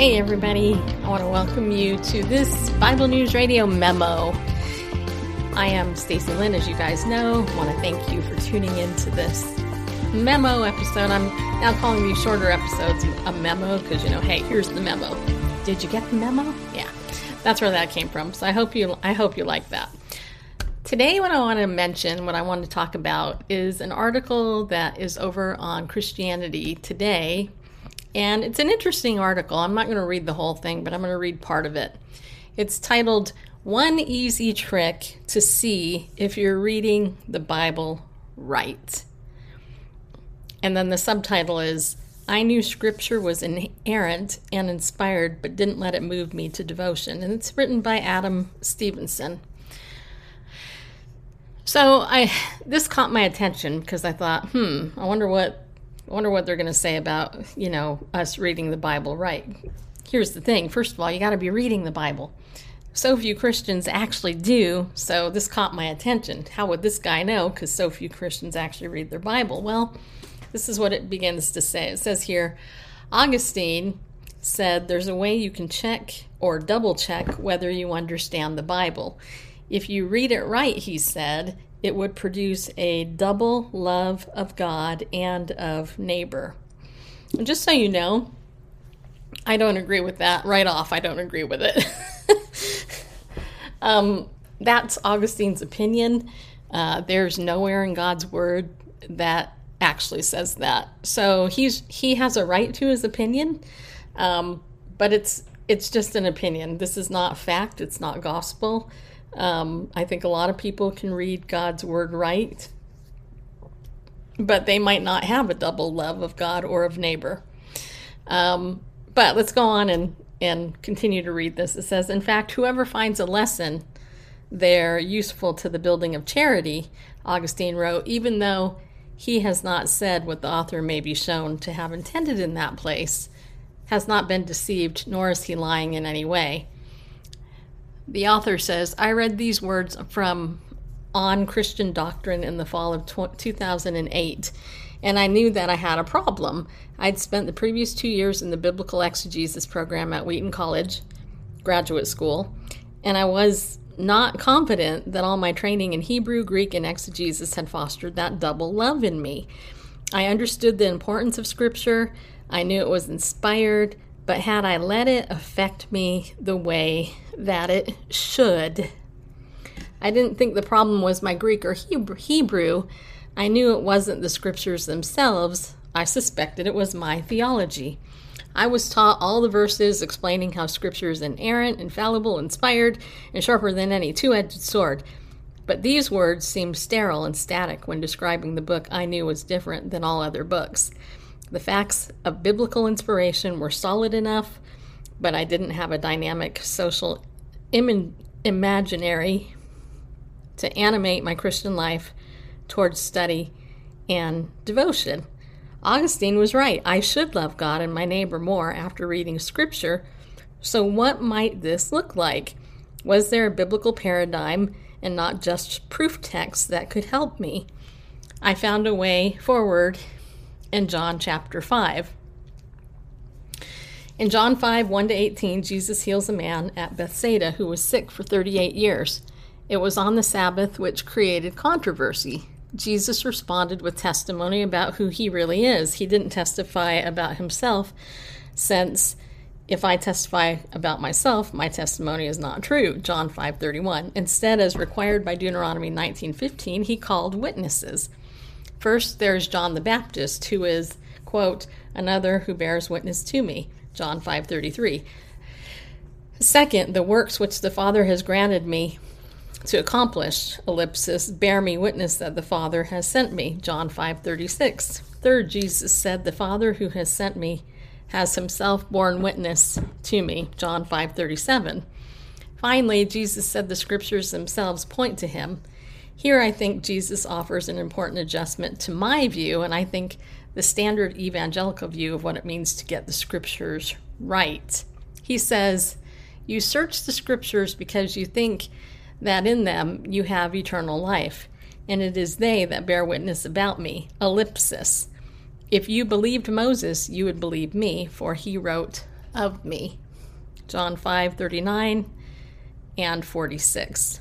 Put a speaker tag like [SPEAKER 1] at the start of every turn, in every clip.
[SPEAKER 1] Hey, everybody. I want to welcome you to this Bible News Radio memo. I am Stacy Lynn, as you guys know. I want to thank you for tuning in to this memo episode. I'm now calling these shorter episodes a memo because, you know, hey, here's the memo. Did you get the memo? Yeah, that's where that came from. So I hope you, I hope you like that. Today, what I want to mention, what I want to talk about, is an article that is over on Christianity Today and it's an interesting article. I'm not going to read the whole thing, but I'm going to read part of it. It's titled One Easy Trick to See If You're Reading the Bible Right. And then the subtitle is I knew scripture was inerrant and inspired, but didn't let it move me to devotion. And it's written by Adam Stevenson. So I this caught my attention because I thought, hmm, I wonder what I wonder what they're going to say about, you know, us reading the Bible right. Here's the thing first of all, you got to be reading the Bible. So few Christians actually do, so this caught my attention. How would this guy know? Because so few Christians actually read their Bible. Well, this is what it begins to say. It says here Augustine said there's a way you can check or double check whether you understand the Bible. If you read it right, he said, it would produce a double love of God and of neighbor. And just so you know, I don't agree with that right off. I don't agree with it. um, that's Augustine's opinion. Uh, there's nowhere in God's word that actually says that. So he's he has a right to his opinion, um, but it's it's just an opinion. This is not fact. It's not gospel. Um, I think a lot of people can read God's word right, but they might not have a double love of God or of neighbor. Um, but let's go on and, and continue to read this. It says, In fact, whoever finds a lesson there useful to the building of charity, Augustine wrote, even though he has not said what the author may be shown to have intended in that place, has not been deceived, nor is he lying in any way. The author says, I read these words from On Christian Doctrine in the fall of 2008, and I knew that I had a problem. I'd spent the previous two years in the biblical exegesis program at Wheaton College, graduate school, and I was not confident that all my training in Hebrew, Greek, and exegesis had fostered that double love in me. I understood the importance of Scripture, I knew it was inspired, but had I let it affect me the way that it should, I didn't think the problem was my Greek or Hebrew. I knew it wasn't the scriptures themselves. I suspected it was my theology. I was taught all the verses explaining how scripture is inerrant, infallible, inspired, and sharper than any two edged sword. But these words seemed sterile and static when describing the book I knew was different than all other books. The facts of biblical inspiration were solid enough, but I didn't have a dynamic social Im- imaginary to animate my Christian life towards study and devotion. Augustine was right. I should love God and my neighbor more after reading scripture. So, what might this look like? Was there a biblical paradigm and not just proof texts that could help me? I found a way forward in John chapter 5. In John 5 1 to 18, Jesus heals a man at Bethsaida who was sick for 38 years. It was on the Sabbath, which created controversy. Jesus responded with testimony about who he really is. He didn't testify about himself, since if I testify about myself, my testimony is not true. John 5:31. Instead, as required by Deuteronomy 19:15, he called witnesses. First, there's John the Baptist, who is, quote, another who bears witness to me, John 5:33. Second, the works which the Father has granted me to accomplish, ellipsis, bear me witness that the Father has sent me, John 5:36. Third, Jesus said, "The Father who has sent me has himself borne witness to me," John 5:37. Finally, Jesus said the scriptures themselves point to him, here, I think Jesus offers an important adjustment to my view, and I think the standard evangelical view of what it means to get the scriptures right. He says, You search the scriptures because you think that in them you have eternal life, and it is they that bear witness about me. Ellipsis. If you believed Moses, you would believe me, for he wrote of me. John 5 39 and 46.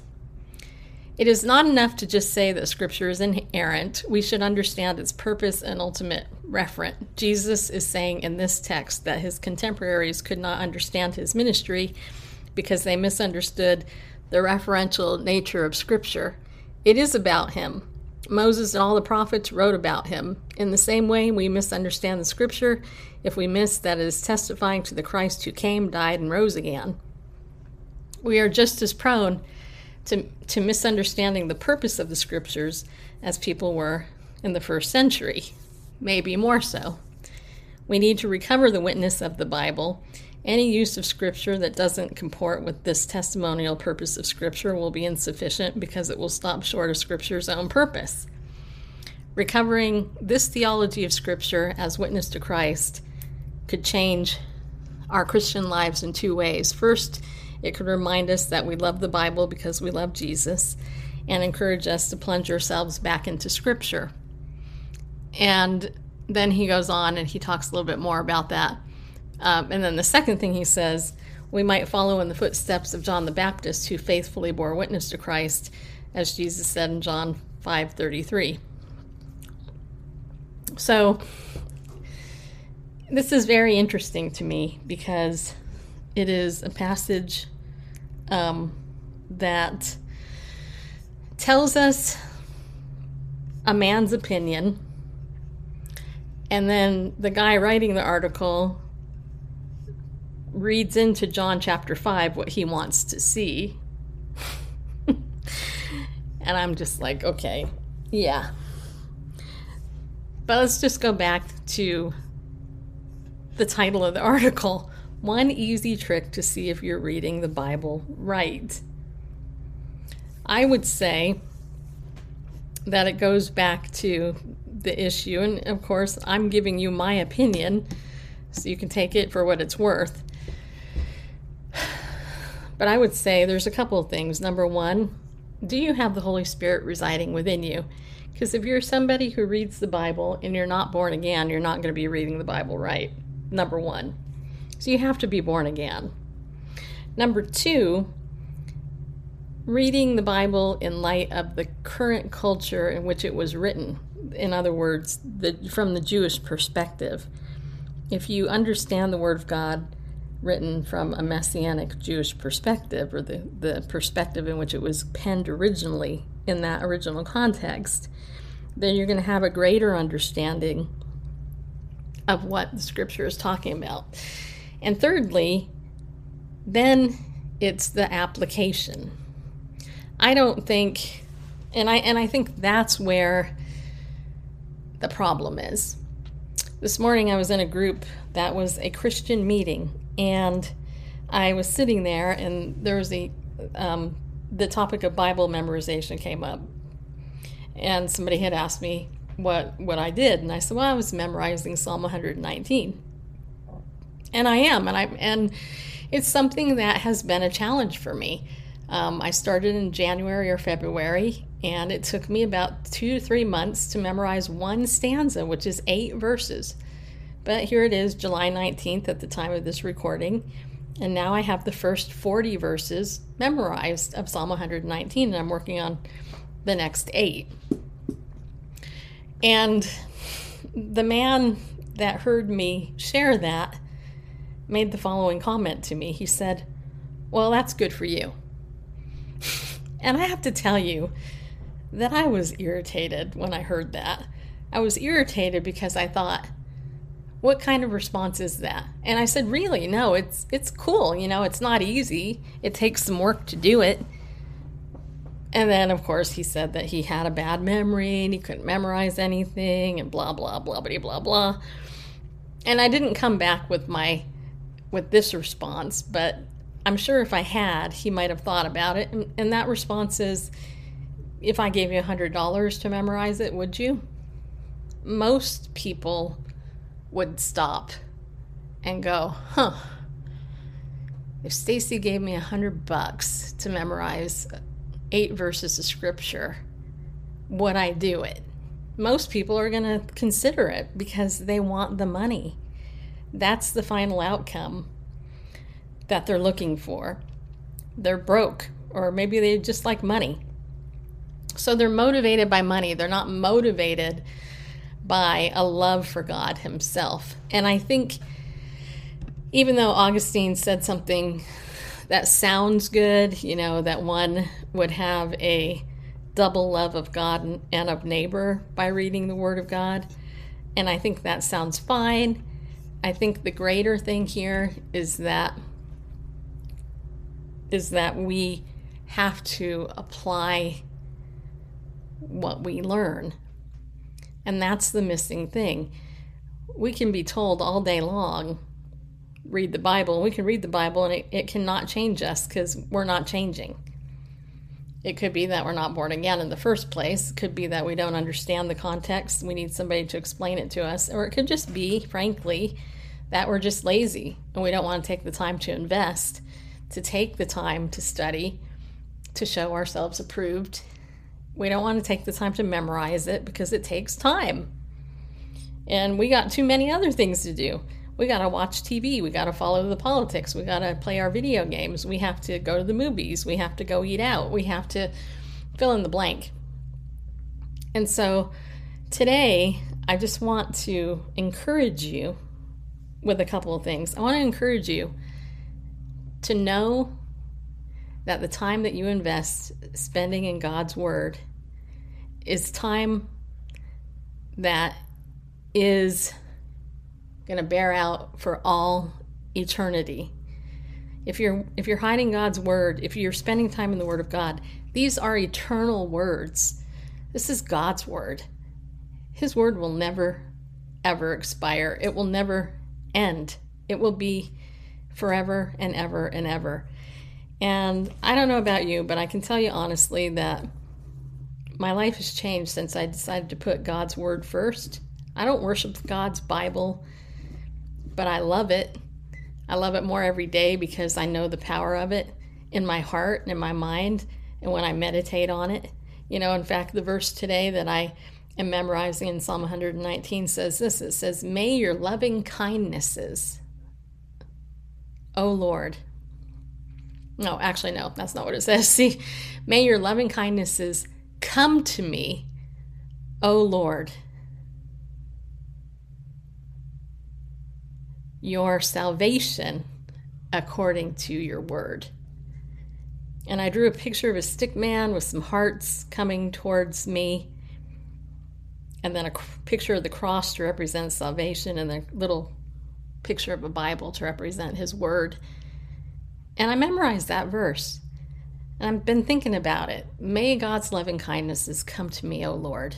[SPEAKER 1] It is not enough to just say that Scripture is inerrant. We should understand its purpose and ultimate referent. Jesus is saying in this text that his contemporaries could not understand his ministry because they misunderstood the referential nature of Scripture. It is about him. Moses and all the prophets wrote about him. In the same way, we misunderstand the Scripture if we miss that it is testifying to the Christ who came, died, and rose again. We are just as prone to, to misunderstanding the purpose of the scriptures as people were in the first century, maybe more so. We need to recover the witness of the Bible. Any use of scripture that doesn't comport with this testimonial purpose of scripture will be insufficient because it will stop short of scripture's own purpose. Recovering this theology of scripture as witness to Christ could change our Christian lives in two ways. First, it could remind us that we love the Bible because we love Jesus and encourage us to plunge ourselves back into Scripture. And then he goes on and he talks a little bit more about that. Um, and then the second thing he says, we might follow in the footsteps of John the Baptist, who faithfully bore witness to Christ, as Jesus said in John 5:33. So this is very interesting to me because it is a passage um, that tells us a man's opinion, and then the guy writing the article reads into John chapter 5 what he wants to see. and I'm just like, okay, yeah. But let's just go back to the title of the article one easy trick to see if you're reading the Bible right. I would say that it goes back to the issue, and of course, I'm giving you my opinion, so you can take it for what it's worth. But I would say there's a couple of things. Number one, do you have the Holy Spirit residing within you? Because if you're somebody who reads the Bible and you're not born again, you're not going to be reading the Bible right. Number one. So you have to be born again. Number two, reading the Bible in light of the current culture in which it was written. In other words, the, from the Jewish perspective. If you understand the Word of God written from a messianic Jewish perspective, or the, the perspective in which it was penned originally in that original context, then you're going to have a greater understanding of what the scripture is talking about. And thirdly, then it's the application. I don't think and I and I think that's where the problem is. This morning I was in a group that was a Christian meeting and I was sitting there and there was a um, the topic of Bible memorization came up. And somebody had asked me what what I did and I said, "Well, I was memorizing Psalm 119." And I am, and I and it's something that has been a challenge for me. Um, I started in January or February, and it took me about two to three months to memorize one stanza, which is eight verses. But here it is, July 19th at the time of this recording, and now I have the first 40 verses memorized of Psalm 119, and I'm working on the next eight. And the man that heard me share that made the following comment to me. He said, Well, that's good for you. and I have to tell you that I was irritated when I heard that. I was irritated because I thought, what kind of response is that? And I said, really, no, it's it's cool. You know, it's not easy. It takes some work to do it. And then, of course, he said that he had a bad memory and he couldn't memorize anything and blah, blah, blah, blah, blah, blah. And I didn't come back with my with this response, but I'm sure if I had, he might have thought about it. And, and that response is if I gave you $100 to memorize it, would you? Most people would stop and go, huh. If Stacy gave me a hundred bucks to memorize eight verses of scripture, would I do it? Most people are going to consider it because they want the money that's the final outcome that they're looking for. They're broke, or maybe they just like money. So they're motivated by money. They're not motivated by a love for God Himself. And I think even though Augustine said something that sounds good, you know, that one would have a double love of God and of neighbor by reading the Word of God. And I think that sounds fine. I think the greater thing here is that is that we have to apply what we learn. And that's the missing thing. We can be told all day long read the Bible. We can read the Bible and it, it cannot change us because we're not changing. It could be that we're not born again in the first place. It could be that we don't understand the context. We need somebody to explain it to us. Or it could just be, frankly, that we're just lazy and we don't want to take the time to invest, to take the time to study, to show ourselves approved. We don't want to take the time to memorize it because it takes time. And we got too many other things to do we got to watch TV. We got to follow the politics. We got to play our video games. We have to go to the movies. We have to go eat out. We have to fill in the blank. And so today, I just want to encourage you with a couple of things. I want to encourage you to know that the time that you invest spending in God's Word is time that is going to bear out for all eternity. If you're if you're hiding God's word, if you're spending time in the word of God, these are eternal words. This is God's word. His word will never ever expire. It will never end. It will be forever and ever and ever. And I don't know about you, but I can tell you honestly that my life has changed since I decided to put God's word first. I don't worship God's Bible but I love it. I love it more every day because I know the power of it in my heart and in my mind and when I meditate on it. You know, in fact, the verse today that I am memorizing in Psalm 119 says this it says, May your loving kindnesses, O Lord. No, actually, no, that's not what it says. See, may your loving kindnesses come to me, O Lord. Your salvation according to your word. And I drew a picture of a stick man with some hearts coming towards me, and then a picture of the cross to represent salvation, and a little picture of a Bible to represent his word. And I memorized that verse. And I've been thinking about it. May God's loving kindnesses come to me, O Lord.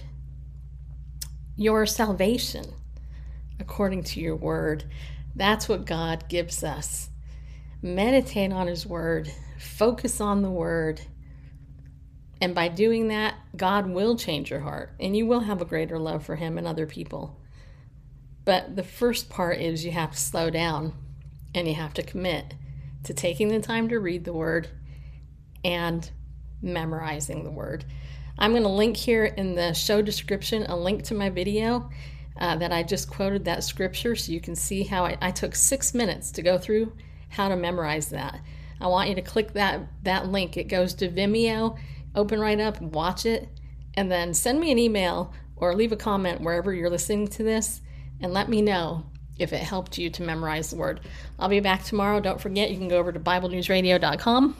[SPEAKER 1] Your salvation according to your word. That's what God gives us. Meditate on His Word, focus on the Word. And by doing that, God will change your heart and you will have a greater love for Him and other people. But the first part is you have to slow down and you have to commit to taking the time to read the Word and memorizing the Word. I'm going to link here in the show description a link to my video uh, that I just quoted that scripture so you can see how I, I took six minutes to go through how to memorize that. I want you to click that, that link. It goes to Vimeo, open right up, watch it, and then send me an email or leave a comment wherever you're listening to this and let me know if it helped you to memorize the word. I'll be back tomorrow. Don't forget, you can go over to BibleNewsRadio.com.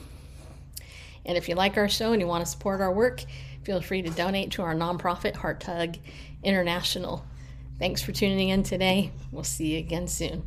[SPEAKER 1] And if you like our show and you want to support our work, feel free to donate to our nonprofit, Heart Tug International. Thanks for tuning in today. We'll see you again soon.